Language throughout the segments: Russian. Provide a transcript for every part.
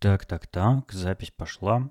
Так, так, так, запись пошла.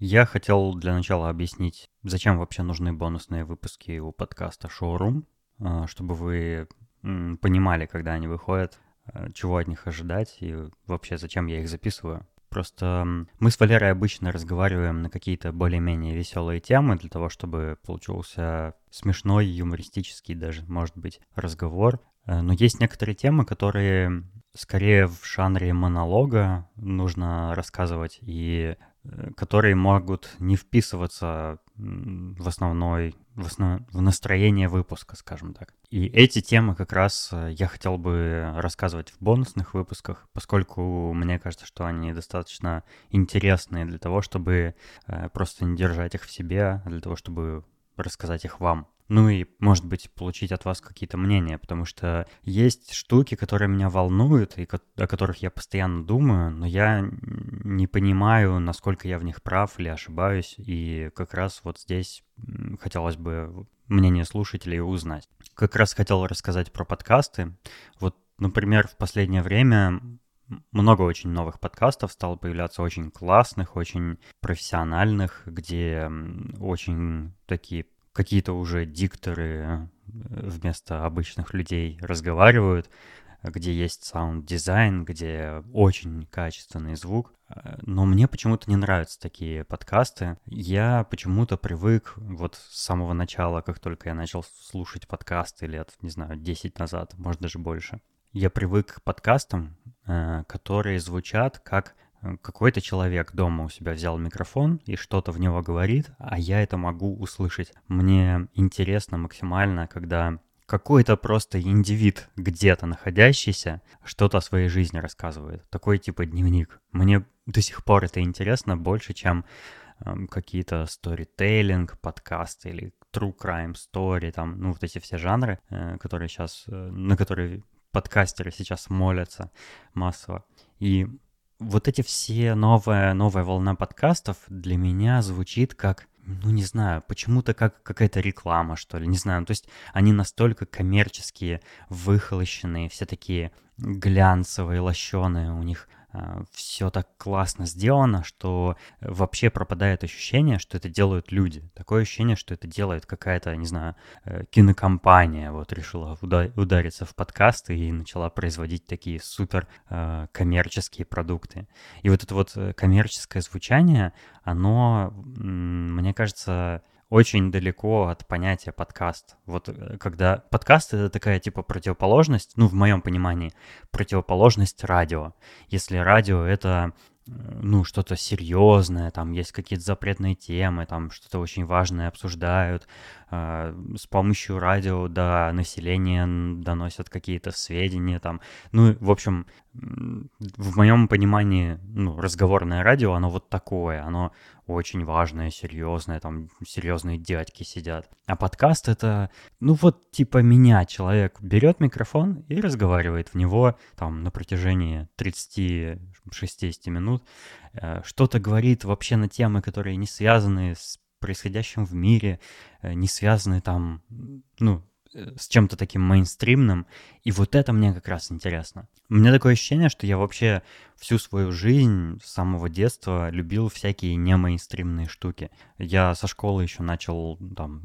Я хотел для начала объяснить, зачем вообще нужны бонусные выпуски у подкаста Showroom, а, чтобы вы понимали, когда они выходят, а, чего от них ожидать и вообще зачем я их записываю. Просто мы с Валерой обычно разговариваем на какие-то более-менее веселые темы для того, чтобы получился смешной, юмористический даже, может быть, разговор. Э, но есть некоторые темы, которые скорее в жанре монолога нужно рассказывать, и э, которые могут не вписываться в основной, в, основ, в настроение выпуска, скажем так. И эти темы как раз э, я хотел бы рассказывать в бонусных выпусках, поскольку мне кажется, что они достаточно интересные для того, чтобы э, просто не держать их в себе, а для того, чтобы рассказать их вам. Ну и, может быть, получить от вас какие-то мнения, потому что есть штуки, которые меня волнуют и о которых я постоянно думаю, но я не понимаю, насколько я в них прав или ошибаюсь, и как раз вот здесь хотелось бы мнение слушателей узнать. Как раз хотел рассказать про подкасты. Вот, например, в последнее время много очень новых подкастов стало появляться, очень классных, очень профессиональных, где очень такие какие-то уже дикторы э, вместо обычных людей разговаривают, где есть саунд-дизайн, где очень качественный звук. Э, но мне почему-то не нравятся такие подкасты. Я почему-то привык вот с самого начала, как только я начал слушать подкасты лет, не знаю, 10 назад, может даже больше, я привык к подкастам, э, которые звучат как какой-то человек дома у себя взял микрофон и что-то в него говорит, а я это могу услышать. Мне интересно максимально, когда какой-то просто индивид, где-то находящийся, что-то о своей жизни рассказывает. Такой типа дневник. Мне до сих пор это интересно больше, чем э, какие-то сторителлинг, подкасты или true crime story, там, ну, вот эти все жанры, э, которые сейчас, э, на которые подкастеры сейчас молятся массово. И вот эти все новая, новая волна подкастов для меня звучит как, ну не знаю, почему-то как какая-то реклама, что ли, не знаю. То есть они настолько коммерческие, выхолощенные, все такие глянцевые, лощеные, у них все так классно сделано, что вообще пропадает ощущение, что это делают люди. Такое ощущение, что это делает какая-то, не знаю, э, кинокомпания, вот решила удариться в подкасты и начала производить такие супер э, коммерческие продукты. И вот это вот э, коммерческое звучание, оно, мне кажется, очень далеко от понятия подкаст. Вот э, когда подкаст это такая типа противоположность, ну в моем понимании, противоположность радио. Если радио это ну, что-то серьезное, там есть какие-то запретные темы, там что-то очень важное обсуждают, э, с помощью радио до населения доносят какие-то сведения, там, ну, в общем, в моем понимании, ну, разговорное радио, оно вот такое, оно очень важное, серьезное, там серьезные дядьки сидят. А подкаст это, ну вот типа меня человек берет микрофон и разговаривает в него там на протяжении 30-60 минут, э, что-то говорит вообще на темы, которые не связаны с происходящим в мире, э, не связаны там, ну, с чем-то таким мейнстримным, и вот это мне как раз интересно. У меня такое ощущение, что я вообще всю свою жизнь с самого детства любил всякие не мейнстримные штуки. Я со школы еще начал там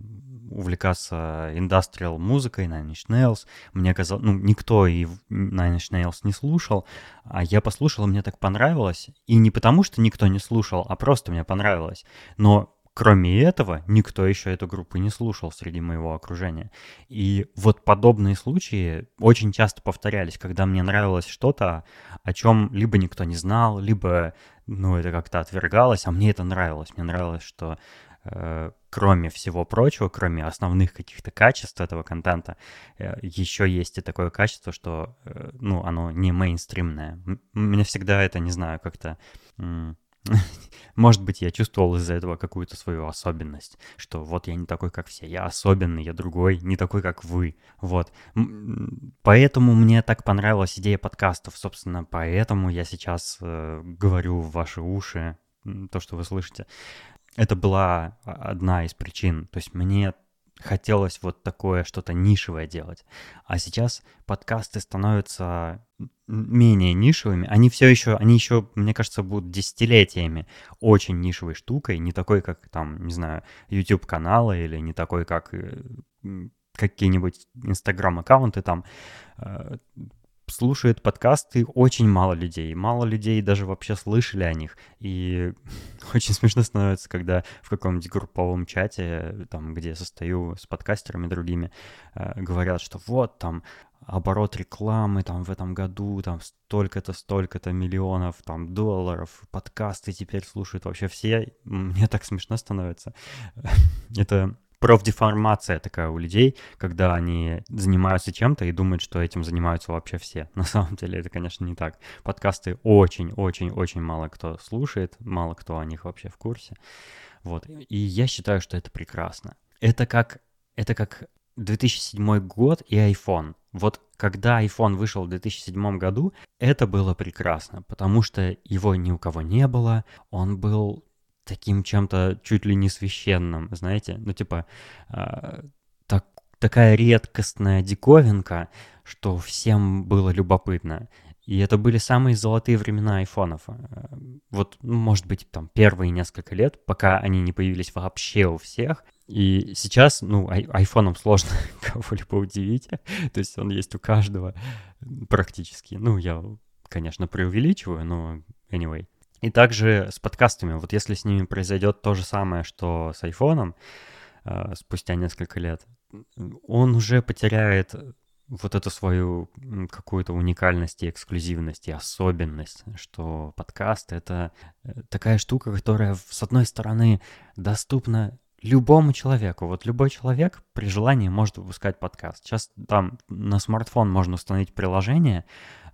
увлекаться индастриал музыкой, Nine Inch Nails. Мне казалось, ну, никто и Nine Inch Nails не слушал, а я послушал, и мне так понравилось. И не потому, что никто не слушал, а просто мне понравилось. Но Кроме этого, никто еще эту группу не слушал среди моего окружения. И вот подобные случаи очень часто повторялись, когда мне нравилось что-то, о чем либо никто не знал, либо, ну, это как-то отвергалось, а мне это нравилось. Мне нравилось, что э, кроме всего прочего, кроме основных каких-то качеств этого контента, э, еще есть и такое качество, что, э, ну, оно не мейнстримное. Мне всегда это, не знаю, как-то... Может быть, я чувствовал из-за этого какую-то свою особенность, что вот я не такой, как все, я особенный, я другой, не такой, как вы. Вот. Поэтому мне так понравилась идея подкастов, собственно, поэтому я сейчас э, говорю в ваши уши то, что вы слышите. Это была одна из причин. То есть мне хотелось вот такое что-то нишевое делать. А сейчас подкасты становятся менее нишевыми. Они все еще, они еще, мне кажется, будут десятилетиями очень нишевой штукой, не такой, как там, не знаю, YouTube-каналы или не такой, как э, какие-нибудь Инстаграм-аккаунты там э, слушают подкасты очень мало людей. Мало людей даже вообще слышали о них. И очень смешно становится, когда в каком-нибудь групповом чате, там, где я состою с подкастерами другими, э, говорят, что вот там оборот рекламы там в этом году, там столько-то, столько-то миллионов там долларов, подкасты теперь слушают вообще все. Мне так смешно становится. Это профдеформация такая у людей, когда они занимаются чем-то и думают, что этим занимаются вообще все. На самом деле это, конечно, не так. Подкасты очень-очень-очень мало кто слушает, мало кто о них вообще в курсе. Вот. И я считаю, что это прекрасно. Это как, это как 2007 год и iPhone. Вот когда iPhone вышел в 2007 году, это было прекрасно, потому что его ни у кого не было, он был таким чем-то чуть ли не священным, знаете, ну типа э, так, такая редкостная диковинка, что всем было любопытно. И это были самые золотые времена айфонов. Э, вот, ну, может быть, там первые несколько лет, пока они не появились вообще у всех. И сейчас, ну, ай- айфоном сложно кого-либо удивить. То есть он есть у каждого практически. Ну, я, конечно, преувеличиваю, но anyway. И также с подкастами. Вот если с ними произойдет то же самое, что с айфоном э, спустя несколько лет, он уже потеряет вот эту свою какую-то уникальность и эксклюзивность и особенность, что подкаст — это э, такая штука, которая, с одной стороны, доступна любому человеку. Вот любой человек при желании может выпускать подкаст. Сейчас там на смартфон можно установить приложение,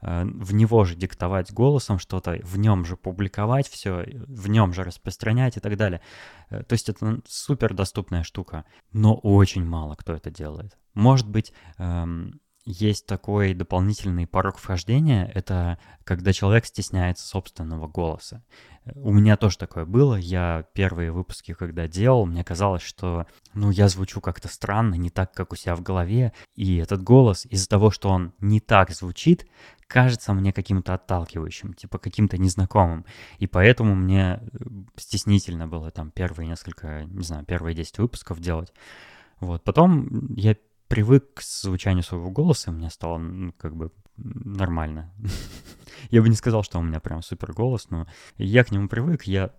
Э, в него же диктовать голосом что-то, в нем же публиковать все, в нем же распространять и так далее. Э, то есть это супер доступная штука, но очень мало кто это делает. Может быть, эм, есть такой дополнительный порог вхождения, это когда человек стесняется собственного голоса. У меня тоже такое было. Я первые выпуски, когда делал, мне казалось, что ну, я звучу как-то странно, не так, как у себя в голове. И этот голос, из-за того, что он не так звучит, кажется мне каким-то отталкивающим, типа каким-то незнакомым. И поэтому мне э, стеснительно было там первые несколько, не знаю, первые 10 выпусков делать. Вот. Потом я привык к звучанию своего голоса, мне стало ну, как бы нормально. я бы не сказал, что у меня прям супер голос, но я к нему привык, я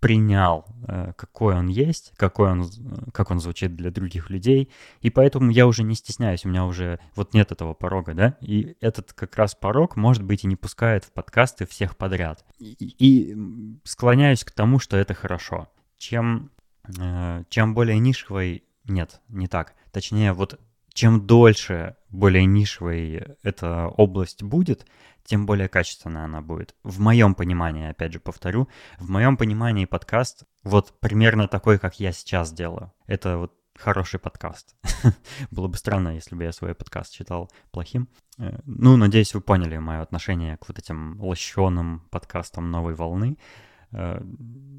принял, э, какой он есть, какой он, как он звучит для других людей, и поэтому я уже не стесняюсь, у меня уже вот нет этого порога, да, и этот как раз порог, может быть, и не пускает в подкасты всех подряд. И, и склоняюсь к тому, что это хорошо. Чем, э, чем более нишевой, нет, не так, точнее, вот чем дольше более нишевой эта область будет, тем более качественная она будет. В моем понимании, опять же повторю, в моем понимании подкаст вот примерно такой, как я сейчас делаю. Это вот хороший подкаст. Было бы странно, если бы я свой подкаст считал плохим. Э, ну, надеюсь, вы поняли мое отношение к вот этим лощеным подкастам новой волны.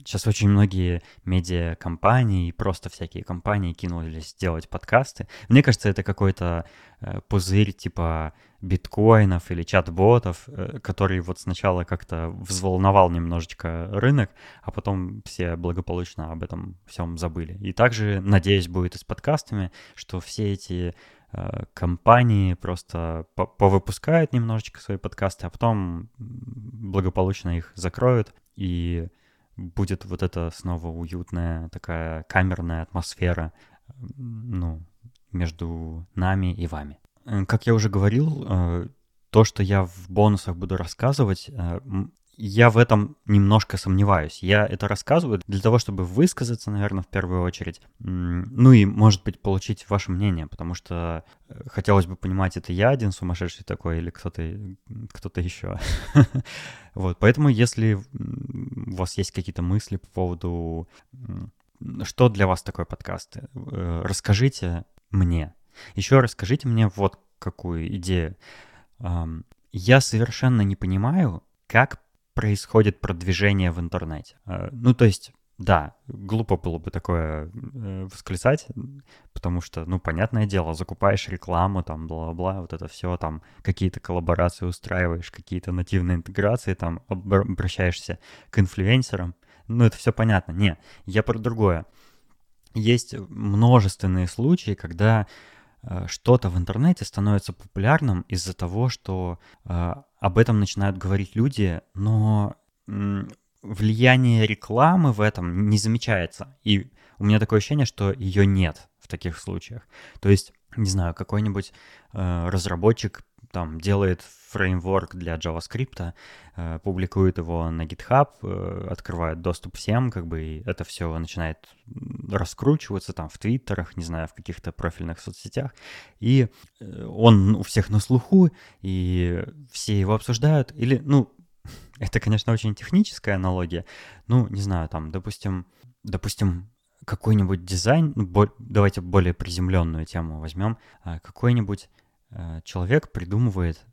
Сейчас очень многие медиакомпании и просто всякие компании кинулись делать подкасты. Мне кажется, это какой-то э, пузырь типа биткоинов или чат-ботов, э, который вот сначала как-то взволновал немножечко рынок, а потом все благополучно об этом всем забыли. И также, надеюсь, будет и с подкастами, что все эти э, компании просто повыпускают немножечко свои подкасты, а потом благополучно их закроют и будет вот эта снова уютная такая камерная атмосфера, ну, между нами и вами. Э, как я уже говорил, э, то, что я в бонусах буду рассказывать, э, я в этом немножко сомневаюсь. Я это рассказываю для того, чтобы высказаться, наверное, в первую очередь. Ну и, может быть, получить ваше мнение, потому что э, хотелось бы понимать, это я один сумасшедший такой или кто-то кто еще. Вот, поэтому если у вас есть какие-то мысли по поводу, что для вас такой подкаст, э, расскажите мне. Еще расскажите мне вот какую идею. Я совершенно не понимаю, как происходит продвижение в интернете. Э, ну, то есть да, глупо было бы такое э, восклицать, потому что, ну, понятное дело, закупаешь рекламу, там, бла-бла, вот это все, там, какие-то коллаборации устраиваешь, какие-то нативные интеграции, там, обращаешься к инфлюенсерам, ну, это все понятно. Не, я про другое. Есть множественные случаи, когда э, что-то в интернете становится популярным из-за того, что об этом начинают говорить люди, но влияние рекламы в этом не замечается. И у меня такое ощущение, что ее нет в таких случаях. То есть, не знаю, какой-нибудь э, разработчик там делает фреймворк для JavaScript, э, публикует его на GitHub, э, открывает доступ всем, как бы это все начинает раскручиваться там в твиттерах, не знаю, в каких-то профильных соцсетях, и э, он у всех на слуху, и все его обсуждают, или, ну, это, конечно, очень техническая аналогия. Ну, не знаю, там, допустим, допустим, какой-нибудь дизайн, ну, давайте более приземленную тему возьмем, а, какой-нибудь человек придумывает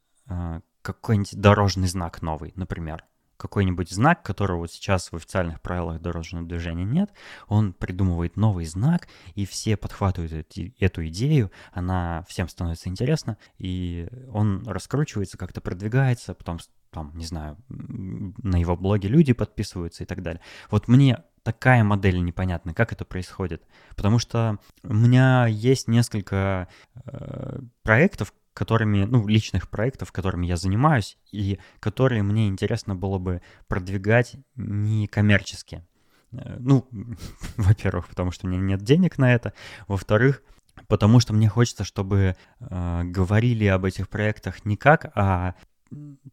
какой-нибудь дорожный знак новый, например, какой-нибудь знак, которого вот сейчас в официальных правилах дорожного движения нет, он придумывает новый знак, и все подхватывают эти, эту идею, она всем становится интересна, и он раскручивается, как-то продвигается, потом там, не знаю, на его блоге люди подписываются и так далее. Вот мне такая модель непонятна, как это происходит. Потому что у меня есть несколько э, проектов, которыми, ну, личных проектов, которыми я занимаюсь, и которые мне интересно было бы продвигать не коммерчески. Э, ну, во-первых, потому что у меня нет денег на это. Во-вторых, потому что мне хочется, чтобы э, говорили об этих проектах не как о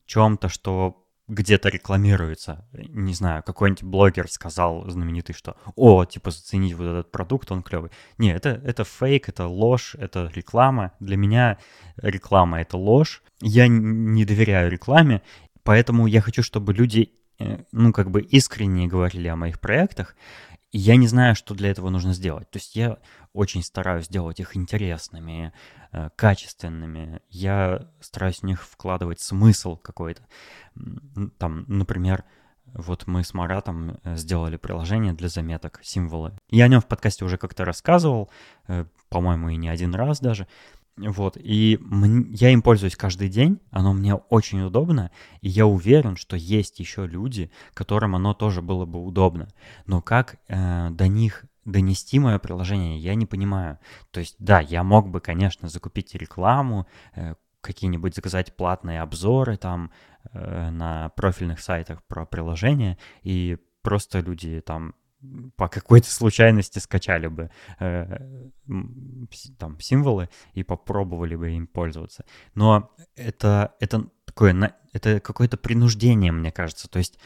чем-то, что где-то рекламируется. Не знаю, какой-нибудь блогер сказал знаменитый, что «О, типа, заценить вот этот продукт, он клевый». Не, это, это фейк, это ложь, это реклама. Для меня реклама — это ложь. Я не доверяю рекламе, поэтому я хочу, чтобы люди, э, ну, как бы искренне говорили о моих проектах, я не знаю, что для этого нужно сделать. То есть я очень стараюсь сделать их интересными, э, качественными. Я стараюсь в них вкладывать смысл какой-то. Там, например, вот мы с Маратом э, сделали приложение для заметок, символы. Я о нем в подкасте уже как-то рассказывал, э, по-моему, и не один раз даже. Вот, и я им пользуюсь каждый день, оно мне очень удобно, и я уверен, что есть еще люди, которым оно тоже было бы удобно. Но как э, до них донести мое приложение, я не понимаю. То есть, да, я мог бы, конечно, закупить рекламу, э, какие-нибудь заказать платные обзоры там э, на профильных сайтах про приложение, и просто люди там по какой-то случайности скачали бы э, там символы и попробовали бы им пользоваться. Но это, это такое, это какое-то принуждение, мне кажется. То есть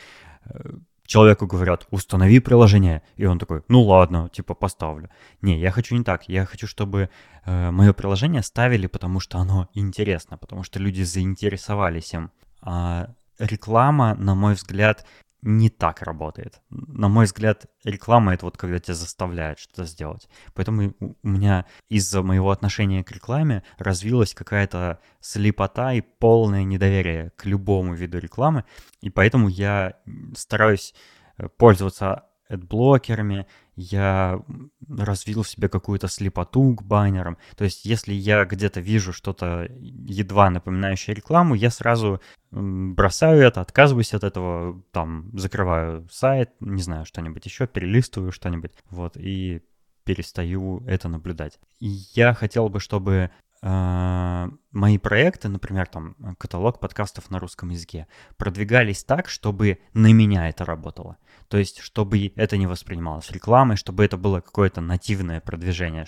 э, человеку говорят, установи приложение, и он такой, ну ладно, типа поставлю. Не, я хочу не так. Я хочу, чтобы э, мое приложение ставили, потому что оно интересно, потому что люди заинтересовались им. А реклама, на мой взгляд, не так работает. На мой взгляд, реклама это вот когда тебя заставляет что-то сделать. Поэтому у меня из-за моего отношения к рекламе развилась какая-то слепота и полное недоверие к любому виду рекламы. И поэтому я стараюсь э, пользоваться блокерами, я развил в себе какую-то слепоту к баннерам. То есть, если я где-то вижу что-то едва напоминающее рекламу, я сразу бросаю это, отказываюсь от этого, там, закрываю сайт, не знаю, что-нибудь еще, перелистываю что-нибудь, вот, и перестаю это наблюдать. И я хотел бы, чтобы мои проекты, например, там каталог подкастов на русском языке, продвигались так, чтобы на меня это работало. То есть, чтобы это не воспринималось рекламой, чтобы это было какое-то нативное продвижение.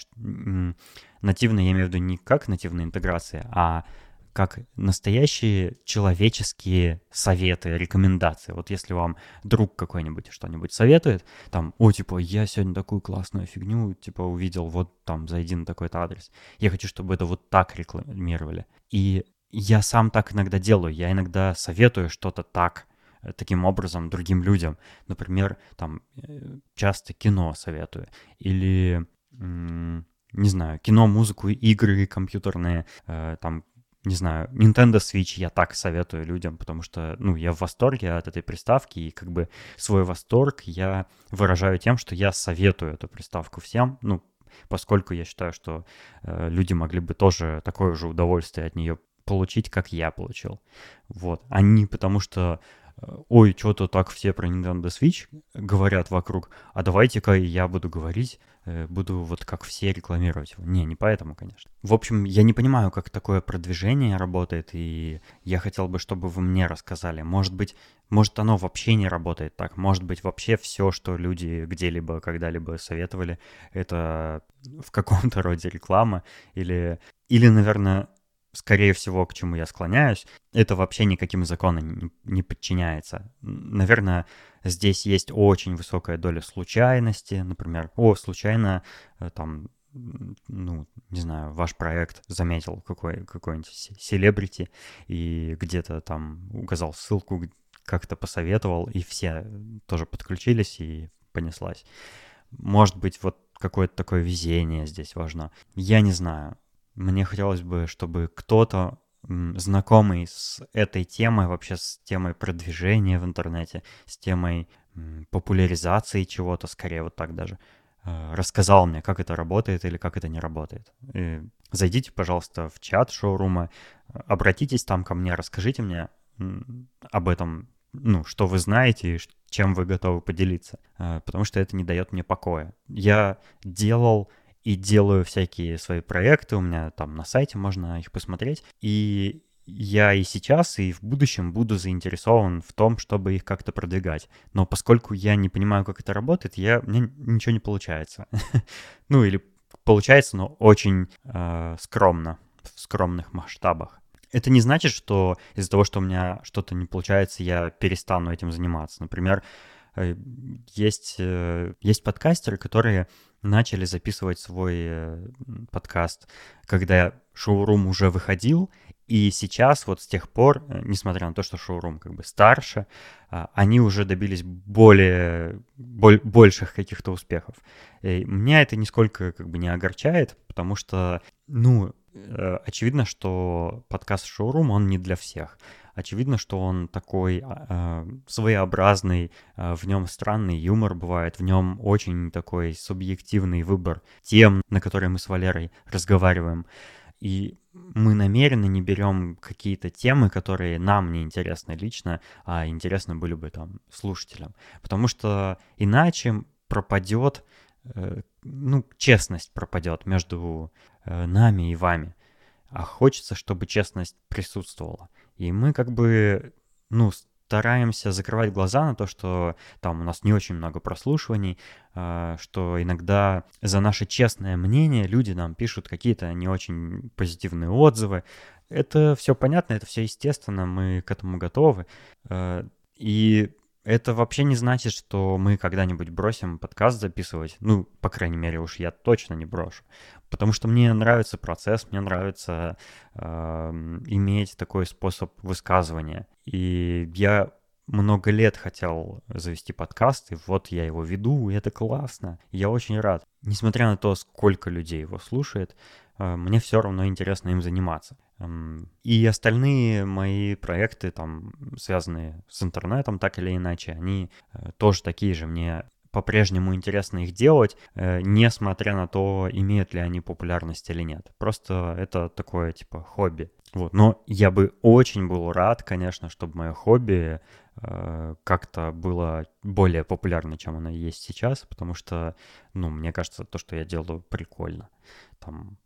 Нативное я имею в виду не как нативная интеграция, а как настоящие человеческие советы, рекомендации. Вот если вам друг какой-нибудь что-нибудь советует, там, о, типа, я сегодня такую классную фигню, типа, увидел, вот там, зайди на такой-то адрес. Я хочу, чтобы это вот так рекламировали. И я сам так иногда делаю. Я иногда советую что-то так, э, таким образом другим людям. Например, там, э, часто кино советую. Или не знаю, кино, музыку, игры компьютерные, э, там не знаю, Nintendo Switch я так советую людям, потому что, ну, я в восторге от этой приставки, и как бы свой восторг я выражаю тем, что я советую эту приставку всем, ну, поскольку я считаю, что э, люди могли бы тоже такое же удовольствие от нее получить, как я получил. Вот. А не потому что ой, что-то так все про Nintendo Switch говорят вокруг, а давайте-ка я буду говорить, э, буду вот как все рекламировать его. Не, не поэтому, конечно. В общем, я не понимаю, как такое продвижение работает, и я хотел бы, чтобы вы мне рассказали. Может быть, может оно вообще не работает так, может быть вообще все, что люди где-либо, когда-либо советовали, это в каком-то роде реклама, или, или, наверное, скорее всего, к чему я склоняюсь, это вообще никаким законам не подчиняется. Наверное, здесь есть очень высокая доля случайности. Например, о, случайно э, там ну, не знаю, ваш проект заметил какой, какой-нибудь селебрити и где-то там указал ссылку, как-то посоветовал, и все тоже подключились, и понеслась. Может быть, вот какое-то такое везение здесь важно. Я не знаю. Мне хотелось бы, чтобы кто-то знакомый с этой темой, вообще с темой продвижения в интернете, с темой популяризации чего-то, скорее вот так даже, э, рассказал мне, как это работает или как это не работает. И зайдите, пожалуйста, в чат шоурума, обратитесь там ко мне, расскажите мне об этом, ну, что вы знаете и чем вы готовы поделиться, э, потому что это не дает мне покоя. Я делал и делаю всякие свои проекты, у меня там на сайте можно их посмотреть, и я и сейчас, и в будущем буду заинтересован в том, чтобы их как-то продвигать. Но поскольку я не понимаю, как это работает, я, мне ничего не получается. ну или получается, но очень э, скромно, в скромных масштабах. Это не значит, что из-за того, что у меня что-то не получается, я перестану этим заниматься. Например, э, есть, э, есть подкастеры, которые начали записывать свой э, подкаст, когда шоурум уже выходил, и сейчас, вот с тех пор, э, несмотря на то, что шоурум как бы старше, а, они уже добились более, боль, больших каких-то успехов. И меня это нисколько как бы не огорчает, потому что, ну, э, очевидно, что подкаст шоурум, он не для всех очевидно, что он такой э, своеобразный, э, в нем странный юмор бывает, в нем очень такой субъективный выбор тем, на которые мы с Валерой разговариваем. И мы намеренно не берем какие-то темы, которые нам не интересны лично, а интересны были бы там слушателям. Потому что иначе пропадет, э, ну, честность пропадет между э, нами и вами. А хочется, чтобы честность присутствовала. И мы как бы, ну, стараемся закрывать глаза на то, что там у нас не очень много прослушиваний, а, что иногда за наше честное мнение люди нам пишут какие-то не очень позитивные отзывы. Это все понятно, это все естественно, мы к этому готовы. А, и это вообще не значит, что мы когда-нибудь бросим подкаст записывать. Ну, по крайней мере, уж я точно не брошу. Потому что мне нравится процесс, мне нравится э, иметь такой способ высказывания. И я много лет хотел завести подкаст, и вот я его веду, и это классно. Я очень рад. Несмотря на то, сколько людей его слушает, э, мне все равно интересно им заниматься. И остальные мои проекты, там, связанные с интернетом, так или иначе, они э, тоже такие же. Мне по-прежнему интересно их делать, э, несмотря на то, имеют ли они популярность или нет. Просто это такое, типа, хобби. Вот. Но я бы очень был рад, конечно, чтобы мое хобби э, как-то было более популярно, чем оно есть сейчас, потому что, ну, мне кажется, то, что я делаю, прикольно. Там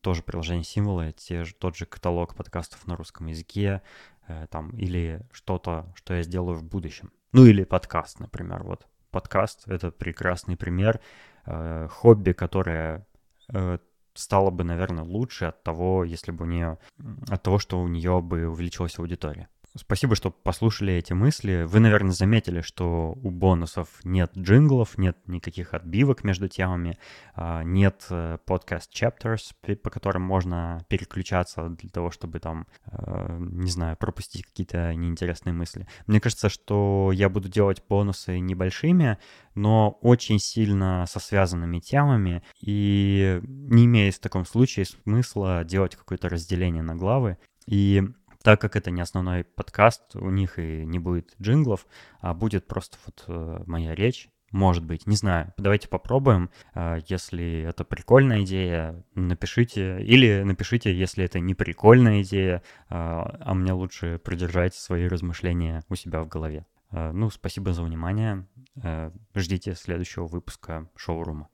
тоже приложение символы, те тот же каталог подкастов на русском языке, э, там, или что-то, что я сделаю в будущем. Ну или подкаст, например, вот. Подкаст — это прекрасный пример э, хобби, которое э, стало бы, наверное, лучше от того, если бы у нее, от того, что у нее бы увеличилась аудитория. Спасибо, что послушали эти мысли. Вы, наверное, заметили, что у бонусов нет джинглов, нет никаких отбивок между темами, а, нет подкаст э, chapters, по которым можно переключаться для того, чтобы там, э, не знаю, пропустить какие-то неинтересные мысли. Мне кажется, что я буду делать бонусы небольшими, но очень сильно со связанными темами, и не имеет в таком случае смысла делать какое-то разделение на главы. И так как это не основной подкаст, у них и не будет джинглов, а будет просто вот э, моя речь. Может быть, не знаю. Давайте попробуем. Э, если это прикольная идея, напишите. Или напишите, если это не прикольная идея, э, а мне лучше придержать свои размышления у себя в голове. Ну, спасибо за внимание. Ждите следующего выпуска шоурума.